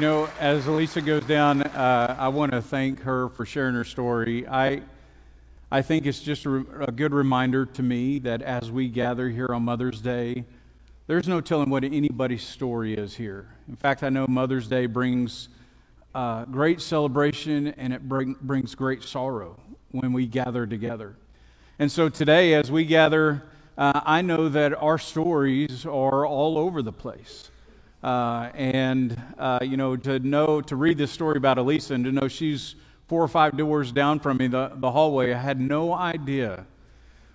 You know, as Elisa goes down, uh, I want to thank her for sharing her story. I, I think it's just a, a, good reminder to me that as we gather here on Mother's Day, there's no telling what anybody's story is here. In fact, I know Mother's Day brings uh, great celebration and it bring, brings great sorrow when we gather together. And so today, as we gather, uh, I know that our stories are all over the place. Uh, and, uh, you know, to know, to read this story about Elisa and to know she's four or five doors down from me, the, the hallway, I had no idea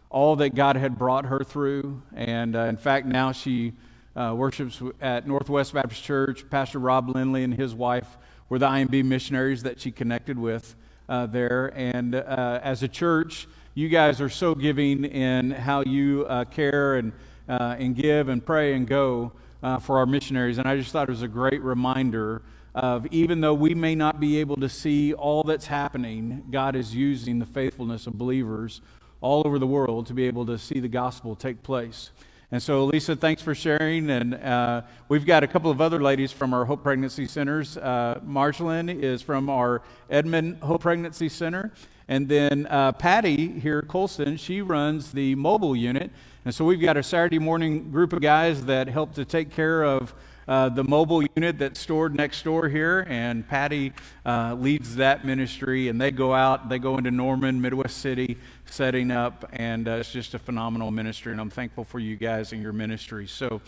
all that God had brought her through. And uh, in fact, now she uh, worships at Northwest Baptist Church. Pastor Rob Lindley and his wife were the IMB missionaries that she connected with uh, there. And uh, as a church, you guys are so giving in how you care and, and give and pray and go uh, for our missionaries. And I just thought it was a great reminder of even though we may not be able to see all that's happening, God is using the faithfulness of believers all over the world to be able to see the gospel take place. And so, Lisa, thanks for sharing. And uh, we've got a couple of other ladies from our Hope Pregnancy Centers. Uh, Marjolyn is from our Edmond Hope Pregnancy Center. And then uh, Patty here, Colson, she runs the mobile unit. And so we've got a Saturday morning group of guys that help to take care of uh, the mobile unit that's stored next door here, and Patty uh, leads that ministry. And they go out, they go into Norman, Midwest City, setting up, and uh, it's just a phenomenal ministry. And I'm thankful for you guys and your ministry. So,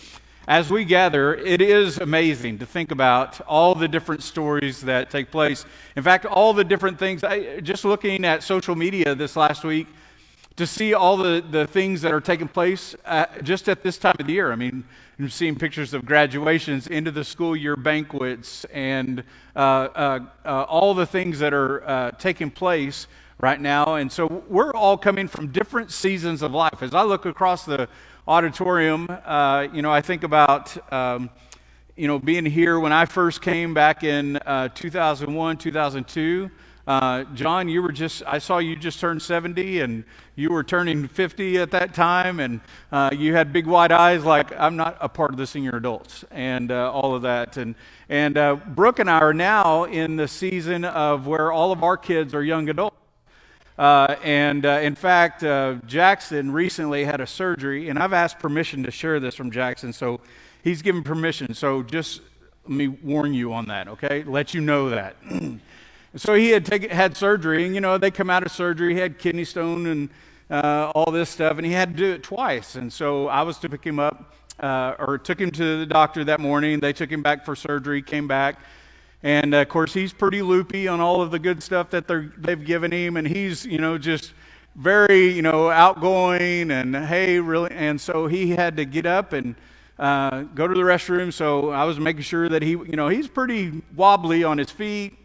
as we gather, it is amazing to think about all the different stories that take place. In fact, all the different things. I, just looking at social media this last week, to see all the, the things that are taking place just at this time of the year. I mean, you're seeing pictures of graduations, into the school year banquets, and uh, uh, uh all the things that are uh, taking place right now. And so we're all coming from different seasons of life. As I look across the auditorium, uh, you know, I think about. Um, you know, being here when I first came back in 2001, 2002, uh, John, you were just, I saw you just turned 70 and you were turning 50 at that time, and uh, you had big wide eyes like, I'm not a part of the senior adults, and uh, all of that. And, and uh, Brooke and I are now in the season of where all of our kids are young adults. Uh, and uh, in fact, Jackson recently had a surgery, and I've asked permission to share this from Jackson, so he's given permission. So just let me warn you on that, okay? Let you know that. so he had taken, had surgery, and you know, they come out of surgery, he had kidney stone and uh, all this stuff, and he had to do it twice. And so I was to pick him up, uh, or took him to the doctor that morning. They took him back for surgery, came back. And uh, of course, he's pretty loopy on all of the good stuff that they've given him, and he's, you know, just very, you know, outgoing and hey, really. And so he had to get up and uh, go to the restroom. So I was making sure that he, you know, he's pretty wobbly on his feet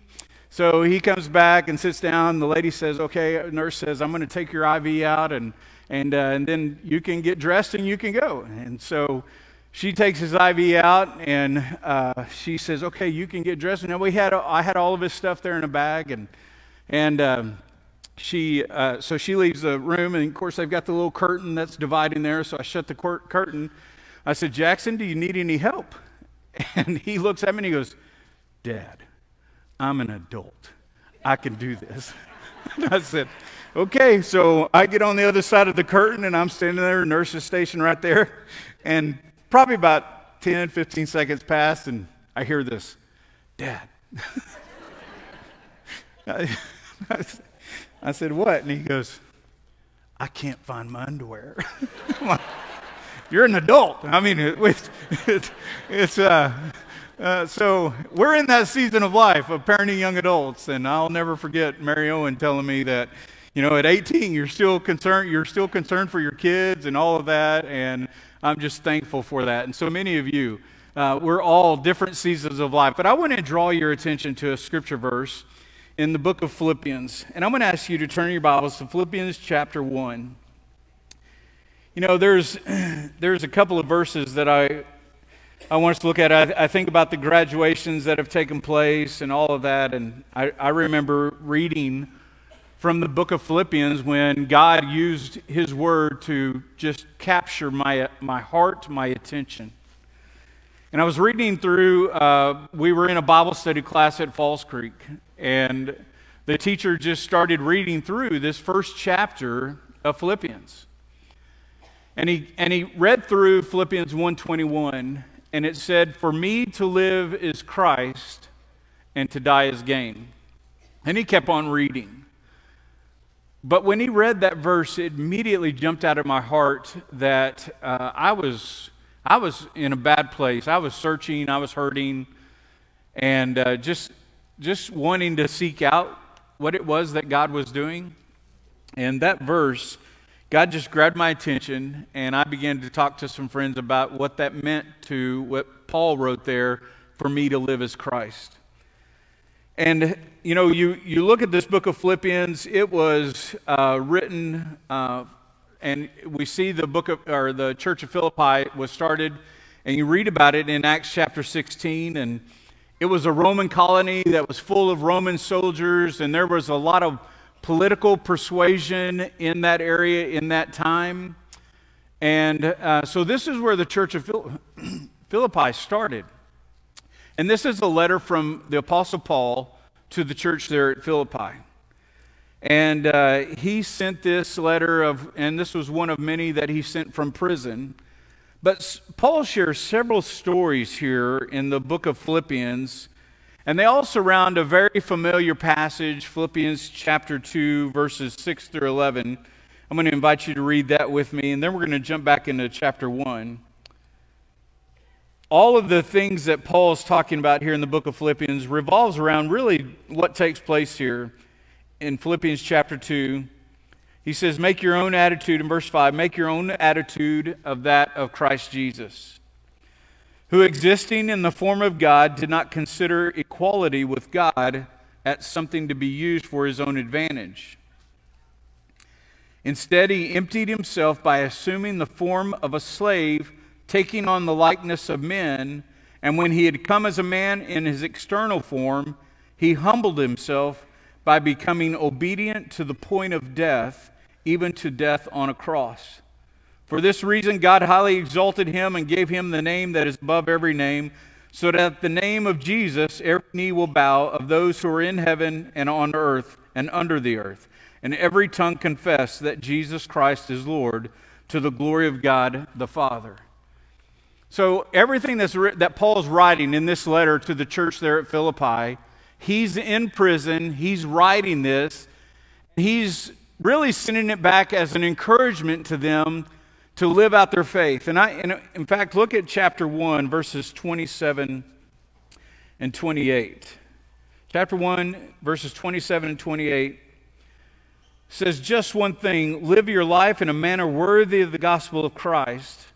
so he comes back and sits down. The lady says, Okay, nurse says, I'm going to take your IV out and, and, uh, and then you can get dressed and you can go. And so she takes his IV out and uh, she says, Okay, you can get dressed. And we had, I had all of his stuff there in a bag. And, and um, she, uh, so she leaves the room. And of course, they've got the little curtain that's dividing there. So I shut the cur- curtain. I said, Jackson, do you need any help? And he looks at me and he goes, Dad. I'm an adult. I can do this. I said, okay. So I get on the other side of the curtain and I'm standing there, nurse's station right there. And probably about 10, 15 seconds passed and I hear this, Dad. I, I, said, what? And he goes, I can't find my underwear. You're an adult. I mean, it, it, it's, uh, uh, so we're in that season of life of parenting young adults, and I'll never forget Mary Owen telling me that, you know, at 18 you're still concerned, you're still concerned for your kids and all of that, and I'm just thankful for that. And so many of you, uh, we're all different seasons of life, but I want to draw your attention to a scripture verse in the book of Philippians, and I'm going to ask you to turn your Bibles to Philippians chapter one. You know, there's there's a couple of verses that I I want us to look at. I, I, think about the graduations that have taken place and all of that. And I, I remember reading from the book of Philippians when God used his word to just capture my, my heart, my attention. And I was reading through, uh, we were in a Bible study class at Falls Creek, and the teacher just started reading through this first chapter of Philippians. And he, and he read through Philippians 121, and it said, For me to live is Christ, and to die is gain. And he kept on reading. But when he read that verse, it immediately jumped out of my heart that uh, I, was, I was in a bad place. I was searching, I was hurting, and uh, just, just wanting to seek out what it was that God was doing. And that verse, God just grabbed my attention, and I began to talk to some friends about what that meant to what Paul wrote there for me to live as Christ. And, you know, you, you look at this book of Philippians, it was uh, written, uh, and we see the book of, or the church of Philippi was started, and you read about it in Acts chapter 16, and it was a Roman colony that was full of Roman soldiers, and there was a lot of political persuasion in that area in that time. And uh, so this is where the church of Philippi started. And this is a letter from the Apostle Paul to the church there at Philippi. And uh, he sent this letter of, and this was one of many that he sent from prison. But Paul shares several stories here in the book of Philippians, and they all surround a very familiar passage, Philippians chapter 2, verses 6 through 11. I'm going to invite you to read that with me, and then we're going to jump back into chapter 1 all of the things that Paul is talking about here in the book of Philippians revolves around really what takes place here in Philippians chapter 2. He says, Make your own attitude, in verse 5, make your own attitude of that of Christ Jesus, who existing in the form of God did not consider equality with God as something to be used for his own advantage. Instead, he emptied himself by assuming the form of a slave taking on the likeness of men. And when he had come as a man in his external form, he humbled himself by becoming obedient to the point of death, even to death on a cross. For this reason, God highly exalted him and gave him the name that is above every name, so that at the name of Jesus every knee will bow of those who are in heaven and on earth and under the earth, and every tongue confess that Jesus Christ is Lord, to the glory of God the Father. So, everything that's, that Paul's writing in this letter to the church there at Philippi, he's in prison, he's writing this, he's really sending it back as an encouragement to them to live out their faith. And, I, and in fact, look at chapter 1, verses 27 and 28. Chapter 1, verses 27 and 28 says just one thing live your life in a manner worthy of the gospel of Christ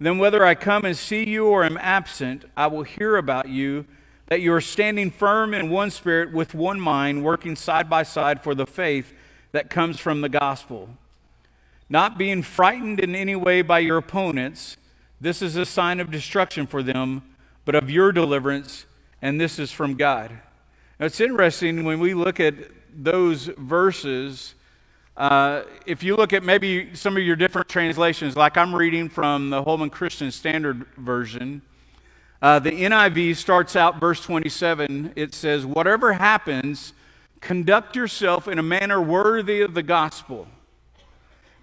then, whether I come and see you or am absent, I will hear about you, that you are standing firm in one spirit with one mind, working side by side for the faith that comes from the gospel. Not being frightened in any way by your opponents, this is a sign of destruction for them, but of your deliverance, and this is from God. Now, it's interesting when we look at those verses uh, if you look at maybe some of your different translations, like I'm reading from the Holman Christian Standard Version, uh, the NIV starts out verse 27. It says, Whatever happens, conduct yourself in a manner worthy of the gospel.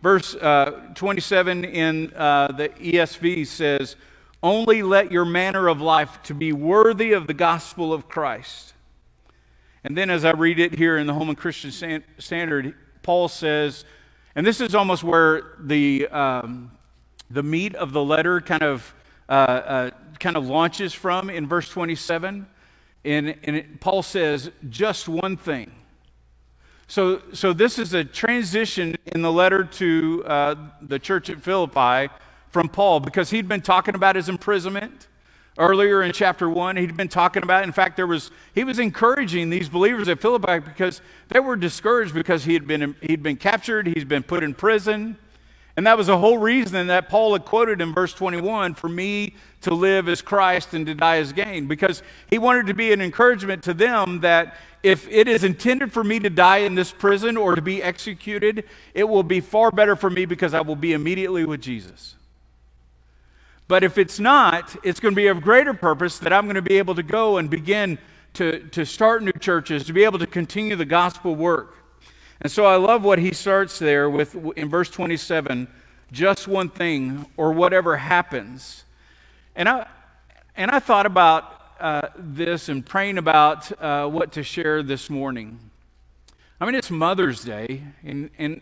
Verse uh, 27 in uh, the ESV says, Only let your manner of life to be worthy of the gospel of Christ. And then as I read it here in the Holman Christian Standard, Paul says, and this is almost where the, um, the meat of the letter kind of, uh, uh, kind of launches from in verse 27. And, and it, Paul says, just one thing. So, so this is a transition in the letter to uh, the church at Philippi from Paul because he'd been talking about his imprisonment earlier in chapter 1 he'd been talking about in fact there was he was encouraging these believers at philippi because they were discouraged because he had been he'd been captured he's been put in prison and that was the whole reason that paul had quoted in verse 21 for me to live as christ and to die as gain because he wanted to be an encouragement to them that if it is intended for me to die in this prison or to be executed it will be far better for me because i will be immediately with jesus But if it's not, it's going to be of greater purpose that I'm going to be able to go and begin to, to start new churches, to be able to continue the gospel work. And so I love what he starts there with in verse 27 just one thing or whatever happens. And I, and I thought about uh, this and praying about uh, what to share this morning. I mean, it's Mother's Day, and, and,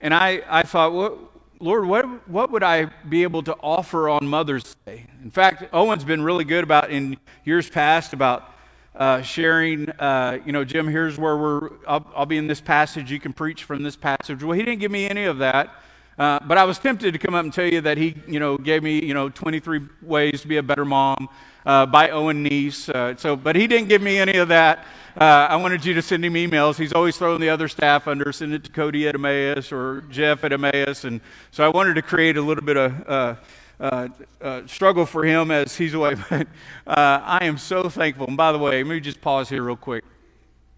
and I, I thought, what, Lord, what, what would I be able to offer on Mother's Day? In fact, Owen's been really good about in years past about uh, sharing, uh, you know, Jim, here's where we're, I'll, I'll, be in this passage, you can preach from this passage. Well, he didn't give me any of that. Uh, but I was tempted to come up and tell you that he, you know, gave me, you know, 23 ways to be a better mom uh, by Owen Neese. Uh, so, but he didn't give me any of that. Uh, I wanted you to send him emails. He's always throwing the other staff under, send it to Cody at Emmaus or Jeff at Emmaus. And so I wanted to create a little bit of uh, uh, struggle for him as he's away. But uh, I am so thankful. And by the way, let me just pause here real quick.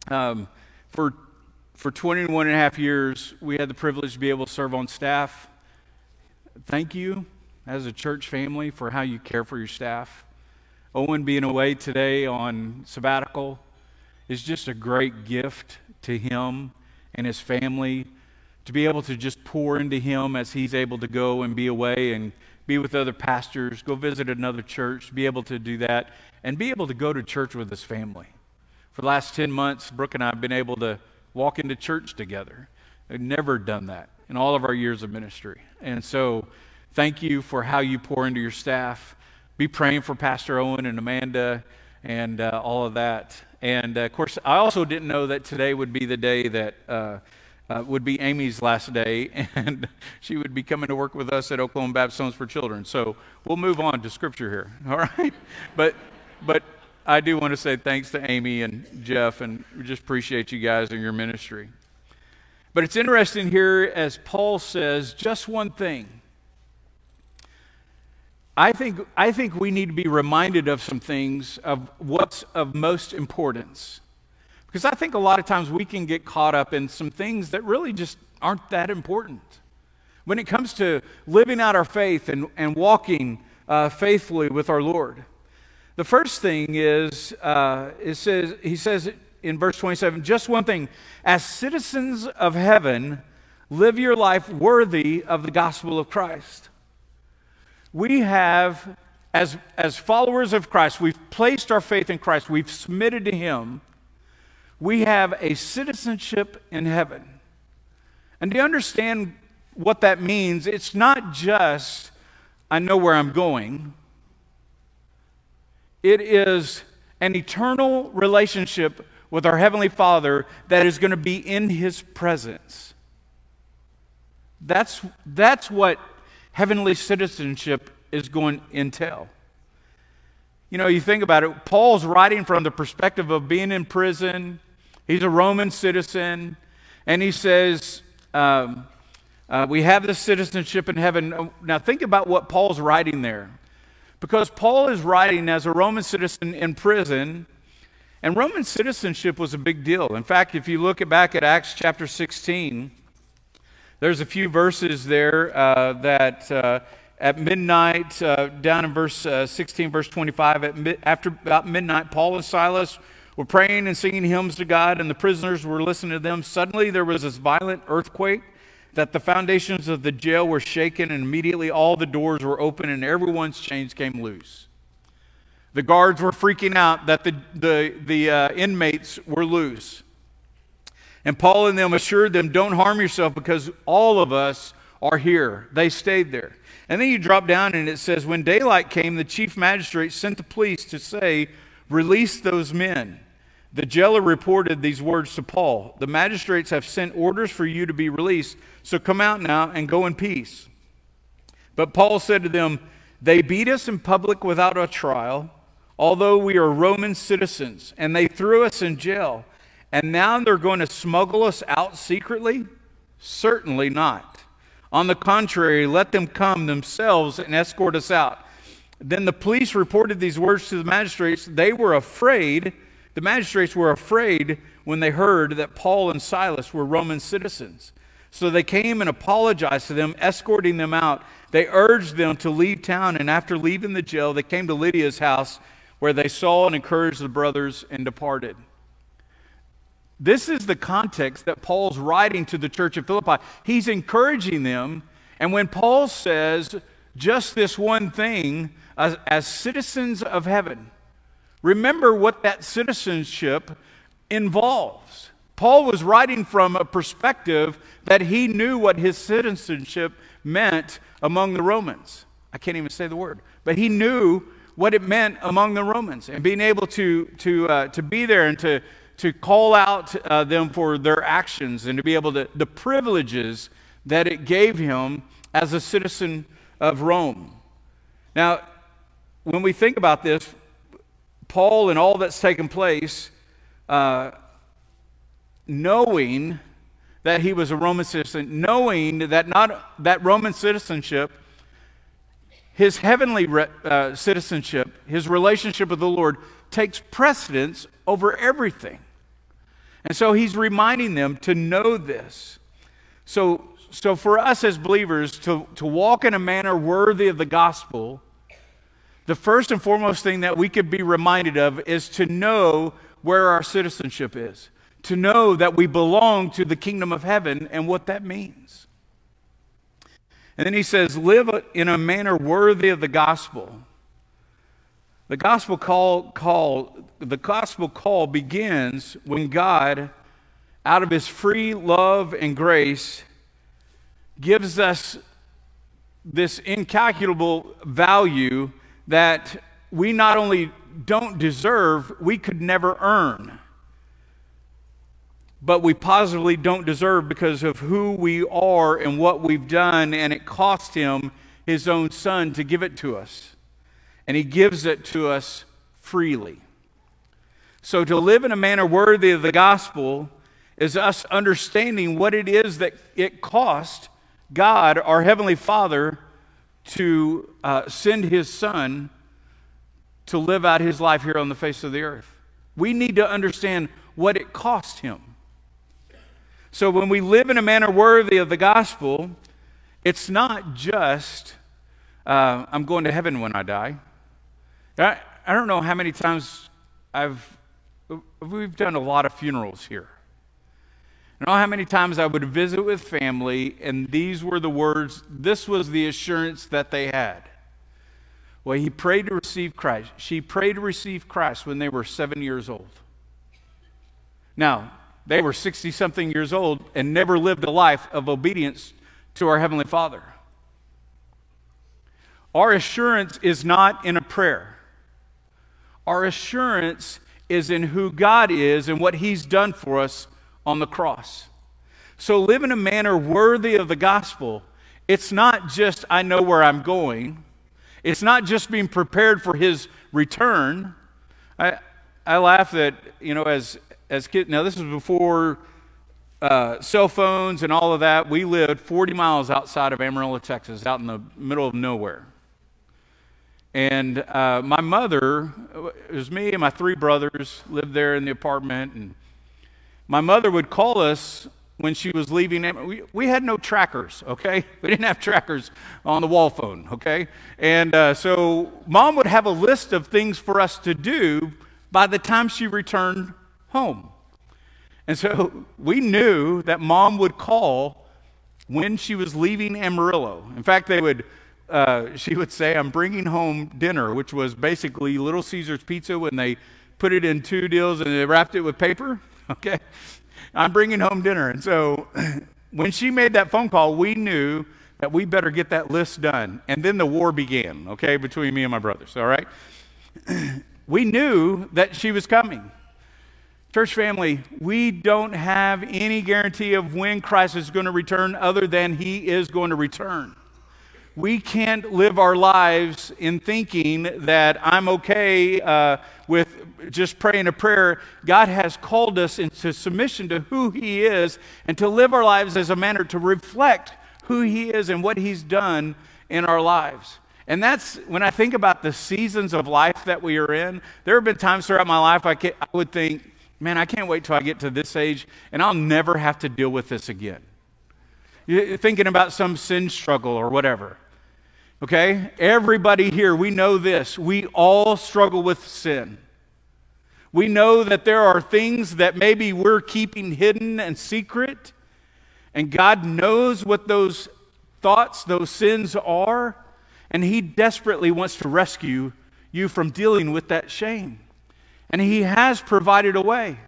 Um, for for 21 and a half years, we had the privilege to be able to serve on staff. Thank you as a church family for how you care for your staff. Owen being away today on sabbatical is just a great gift to him and his family to be able to just pour into him as he's able to go and be away and be with other pastors, go visit another church, be able to do that, and be able to go to church with his family. For the last 10 months, Brooke and I have been able to walk into church together. I've never done that in all of our years of ministry. And so, thank you for how you pour into your staff. Be praying for Pastor Owen and Amanda and uh, all of that. And uh, of course, I also didn't know that today would be the day that. Uh, uh, would be Amy's last day, and she would be coming to work with us at Oklahoma Baptist Homes for Children. So we'll move on to Scripture here, all right? But, but I do want to say thanks to Amy and Jeff, and we just appreciate you guys and your ministry. But it's interesting here, as Paul says, just one thing. I think, I think we need to be reminded of some things of what's of most importance. Because I think a lot of times we can get caught up in some things that really just aren't that important. When it comes to living out our faith and, and walking uh, faithfully with our Lord. The first thing is, uh, it says, he says in verse 27 just one thing as citizens of heaven, live your life worthy of the gospel of Christ. We have, as, as followers of Christ, we've placed our faith in Christ, we've submitted to Him. We have a citizenship in heaven. And to understand what that means, it's not just, I know where I'm going. It is an eternal relationship with our Heavenly Father that is going to be in His presence. That's, that's what heavenly citizenship is going to entail. You know, you think about it, Paul's writing from the perspective of being in prison. He's a Roman citizen, and he says, um, uh, We have this citizenship in heaven. Now, think about what Paul's writing there. Because Paul is writing as a Roman citizen in prison, and Roman citizenship was a big deal. In fact, if you look back at Acts chapter 16, there's a few verses there uh, that uh, at midnight, uh, down in verse uh, 16, verse 25, at mi- after about midnight, Paul and Silas were praying and singing hymns to God, and the prisoners were listening to them. Suddenly, there was this violent earthquake that the foundations of the jail were shaken, and immediately all the doors were open and everyone's chains came loose. The guards were freaking out that the, the, the uh, inmates were loose. And Paul and them assured them, Don't harm yourself because all of us are here. They stayed there. And then you drop down and it says, When daylight came, the chief magistrate sent the police to say, Release those men. The jailer reported these words to Paul The magistrates have sent orders for you to be released, so come out now and go in peace. But Paul said to them, They beat us in public without a trial, although we are Roman citizens, and they threw us in jail. And now they're going to smuggle us out secretly? Certainly not. On the contrary, let them come themselves and escort us out. Then the police reported these words to the magistrates. They were afraid the magistrates were afraid when they heard that Paul and Silas were Roman citizens. So they came and apologized to them, escorting them out. They urged them to leave town, and after leaving the jail, they came to Lydia's house, where they saw and encouraged the brothers and departed. This is the context that Paul's writing to the church of Philippi. He's encouraging them, and when Paul says just this one thing, as, as citizens of heaven, remember what that citizenship involves. Paul was writing from a perspective that he knew what his citizenship meant among the Romans. I can't even say the word, but he knew what it meant among the Romans and being able to, to, uh, to be there and to, to call out uh, them for their actions and to be able to, the privileges that it gave him as a citizen of Rome. Now, when we think about this, Paul and all that's taken place, uh, knowing that he was a Roman citizen, knowing that not that Roman citizenship, his heavenly re, uh, citizenship, his relationship with the Lord takes precedence over everything. And so he's reminding them to know this. So, so for us as believers to, to walk in a manner worthy of the gospel, the first and foremost thing that we could be reminded of is to know where our citizenship is to know that we belong to the kingdom of heaven and what that means. And then he says, live in a manner worthy of the gospel. The gospel call, call, the gospel call begins when God, out of his free love and grace, gives us this incalculable value that we not only don't deserve, we could never earn but we positively don't deserve because of who we are and what we've done, and it cost him his own son to give it to us. And he gives it to us freely. So to live in a manner worthy of the gospel is us understanding what it is that it cost God, our Heavenly Father, to uh, send His Son to live out His life here on the face of the earth. We need to understand what it cost Him. So when we live in a manner worthy of the gospel, it's not just, uh, I'm going to heaven when I die. I, I don't know how many times I've, we've done a lot of funerals here. I don't know how many times I would visit with family, and these were the words, this was the assurance that they had. Well, he prayed to receive Christ. She prayed to receive Christ when they were seven years old. Now, they were 60 something years old and never lived a life of obedience to our Heavenly Father. Our assurance is not in a prayer, our assurance is in who God is and what He's done for us on the cross. So live in a manner worthy of the gospel. It's not just, I know where I'm going. It's not just being prepared for his return. I, I laugh that, you know, as, as kids, now this was before uh, cell phones and all of that. We lived 40 miles outside of Amarillo, Texas, out in the middle of nowhere. And uh, my mother, it was me and my three brothers, lived there in the apartment. And my mother would call us when she was leaving. We, we had no trackers, okay? We didn't have trackers on the wall phone, okay? And uh, so mom would have a list of things for us to do by the time she returned home. And so we knew that mom would call when she was leaving Amarillo. In fact, they would, uh, she would say, I'm bringing home dinner, which was basically Little Caesar's pizza when they put it in two deals and they wrapped it with paper. Okay? I'm bringing home dinner. And so when she made that phone call, we knew that we better get that list done. And then the war began, okay, between me and my brothers, all right? we knew that she was coming. Church family, we don't have any guarantee of when Christ is going to return other than he is going to return. We can't live our lives in thinking that I'm okay uh, with just praying a prayer. God has called us into submission to who he is and to live our lives as a manner to reflect who he is and what he's done in our lives. And that's when I think about the seasons of life that we are in. There have been times throughout my life I, I would think, man, I can't wait till I get to this age and I'll never have to deal with this again. Thinking about some sin struggle or whatever. Okay? Everybody here, we know this. We all struggle with sin. We know that there are things that maybe we're keeping hidden and secret, and God knows what those thoughts, those sins are, and He desperately wants to rescue you from dealing with that shame. And He has provided a way.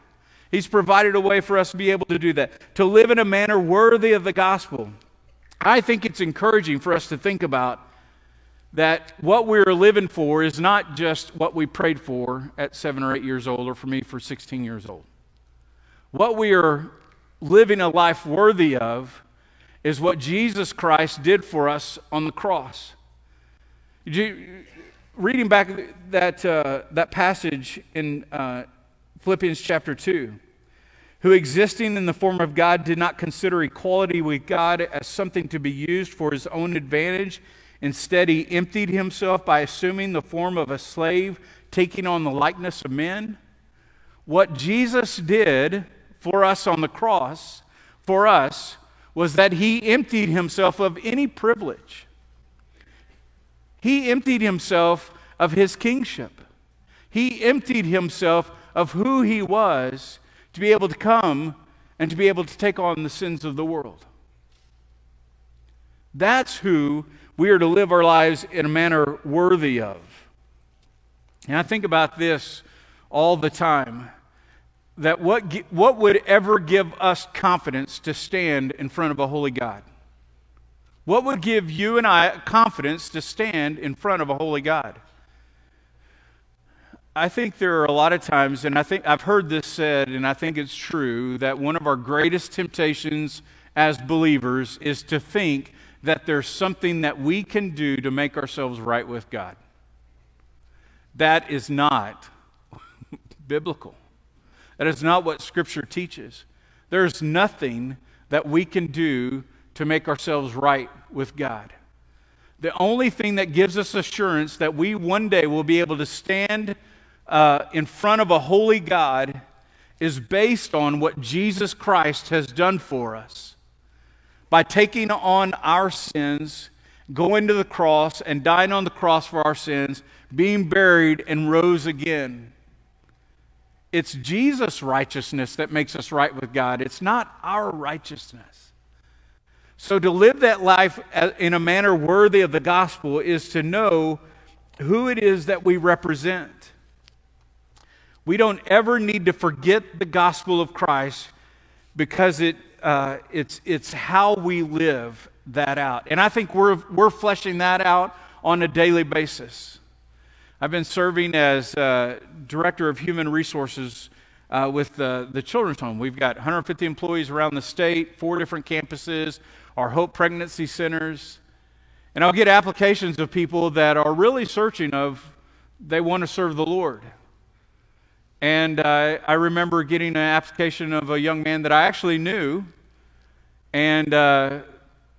He's provided a way for us to be able to do that, to live in a manner worthy of the gospel. I think it's encouraging for us to think about that what we're living for is not just what we prayed for at seven or eight years old, or for me for 16 years old. What we are living a life worthy of is what Jesus Christ did for us on the cross. Reading back that, uh, that passage in uh, Philippians chapter 2, who existing in the form of God did not consider equality with God as something to be used for his own advantage Instead, he emptied himself by assuming the form of a slave, taking on the likeness of men. What Jesus did for us on the cross, for us, was that he emptied himself of any privilege. He emptied himself of his kingship. He emptied himself of who he was to be able to come and to be able to take on the sins of the world. That's who we are to live our lives in a manner worthy of. And I think about this all the time that what, what would ever give us confidence to stand in front of a holy God? What would give you and I confidence to stand in front of a holy God? I think there are a lot of times, and I think I've heard this said, and I think it's true, that one of our greatest temptations as believers is to think that there's something that we can do to make ourselves right with God. That is not biblical. That is not what Scripture teaches. There's nothing that we can do to make ourselves right with God. The only thing that gives us assurance that we one day will be able to stand uh, in front of a holy God is based on what Jesus Christ has done for us by taking on our sins, going to the cross and dying on the cross for our sins, being buried and rose again. It's Jesus' righteousness that makes us right with God. It's not our righteousness. So, to live that life in a manner worthy of the gospel is to know who it is that we represent. We don't ever need to forget the gospel of Christ because it uh, it's, it's how we live that out. And I think we're, we're fleshing that out on a daily basis. I've been serving as uh, Director of Human Resources uh, with the, the Children's Home. We've got 150 employees around the state, four different campuses, our Hope Pregnancy Centers. And I'll get applications of people that are really searching of they want to serve the Lord. And uh, I remember getting an application of a young man that I actually knew, and uh,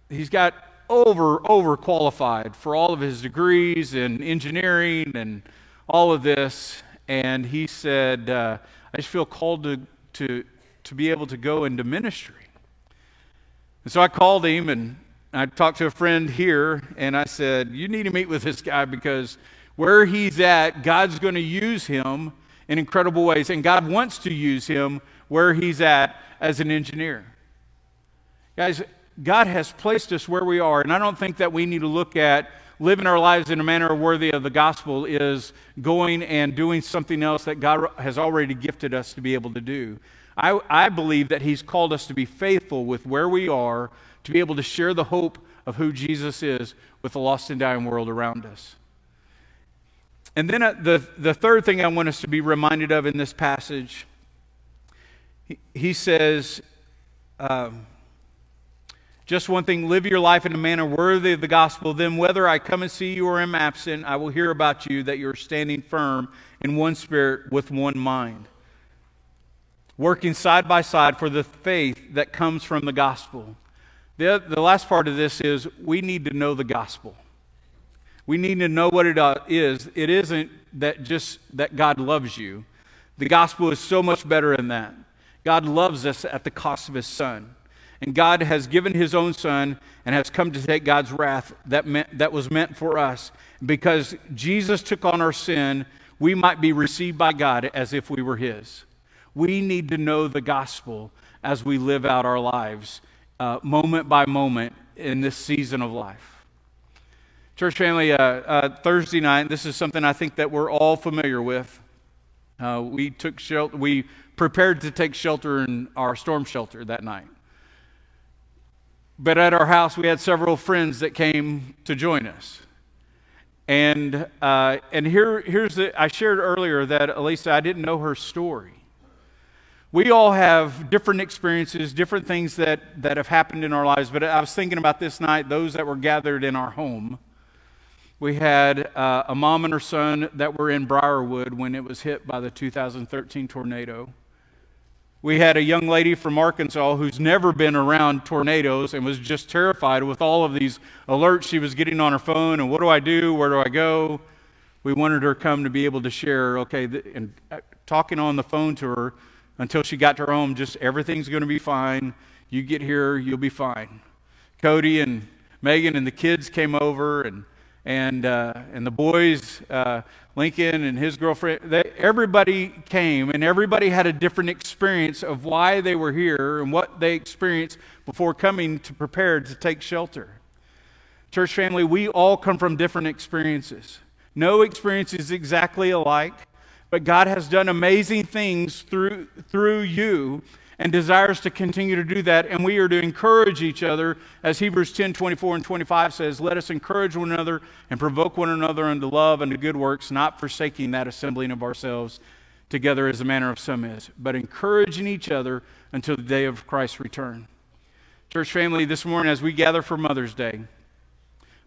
he's got over over qualified for all of his degrees in engineering and all of this. And he said, uh, "I just feel called to to to be able to go into ministry." And so I called him and I talked to a friend here, and I said, "You need to meet with this guy because." Where he's at, God's going to use him in incredible ways. And God wants to use him where he's at as an engineer. Guys, God has placed us where we are, and I don't think that we need to look at living our lives in a manner worthy of the gospel is going and doing something else that God has already gifted us to be able to do. I, I believe that He's called us to be faithful with where we are, to be able to share the hope of who Jesus is with the lost and dying world around us. And then uh, the, the third thing I want us to be reminded of in this passage, he, he says, um, just one thing live your life in a manner worthy of the gospel. Then, whether I come and see you or am absent, I will hear about you that you're standing firm in one spirit with one mind, working side by side for the faith that comes from the gospel. The, the last part of this is we need to know the gospel. We need to know what it uh, is. It isn't that just that God loves you. The gospel is so much better than that. God loves us at the cost of his son. And God has given his own son and has come to take God's wrath that, meant, that was meant for us. Because Jesus took on our sin, we might be received by God as if we were his. We need to know the gospel as we live out our lives, uh, moment by moment in this season of life. Church family, uh, uh, Thursday night, this is something I think that we're all familiar with. Uh, we took shelter, we prepared to take shelter in our storm shelter that night. But at our house, we had several friends that came to join us. And, uh, and here, here's the, I shared earlier that Elisa, I didn't know her story. We all have different experiences, different things that, that have happened in our lives. But I was thinking about this night, those that were gathered in our home. We had uh, a mom and her son that were in Briarwood when it was hit by the 2013 tornado. We had a young lady from Arkansas who's never been around tornadoes and was just terrified with all of these alerts she was getting on her phone and what do I do? Where do I go? We wanted her come to be able to share, okay, and uh, talking on the phone to her until she got to her home, just everything's going to be fine. You get here, you'll be fine. Cody and Megan and the kids came over and and uh, and the boys, uh, Lincoln and his girlfriend, they, everybody came, and everybody had a different experience of why they were here and what they experienced before coming to prepare to take shelter. Church family, we all come from different experiences. No experience is exactly alike, but God has done amazing things through through you and desires to continue to do that. And we are to encourage each other, as Hebrews 10 24 and 25 says, Let us encourage one another and provoke one another unto love and to good works, not forsaking that assembling of ourselves together as the manner of some is, but encouraging each other until the day of Christ's return. Church family, this morning as we gather for Mother's Day,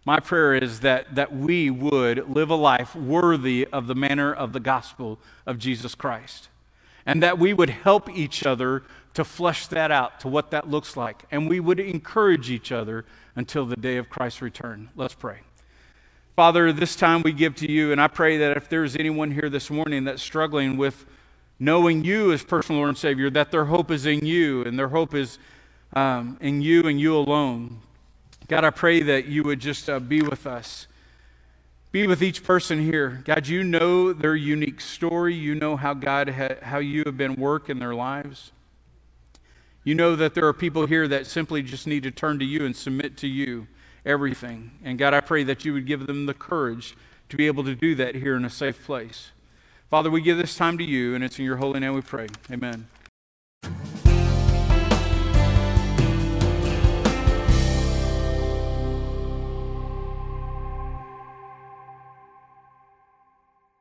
my prayer is that, that we would live a life worthy of the manner of the gospel of Jesus Christ and that we would help each other to flesh that out to what that looks like. And we would encourage each other until the day of Christ's return. Let's pray. Father, this time we give to you, and I pray that if there's anyone here this morning that's struggling with knowing you as personal Lord and Savior, that their hope is in you and their hope is um, in you and you alone. God, I pray that you would just uh, be with us. Be with each person here. God, you know their unique story. You know how God ha- how you have been work in their lives. You know that there are people here that simply just need to turn to you and submit to you everything. And God, I pray that you would give them the courage to be able to do that here in a safe place. Father, we give this time to you, and it's in your holy name we pray. Amen.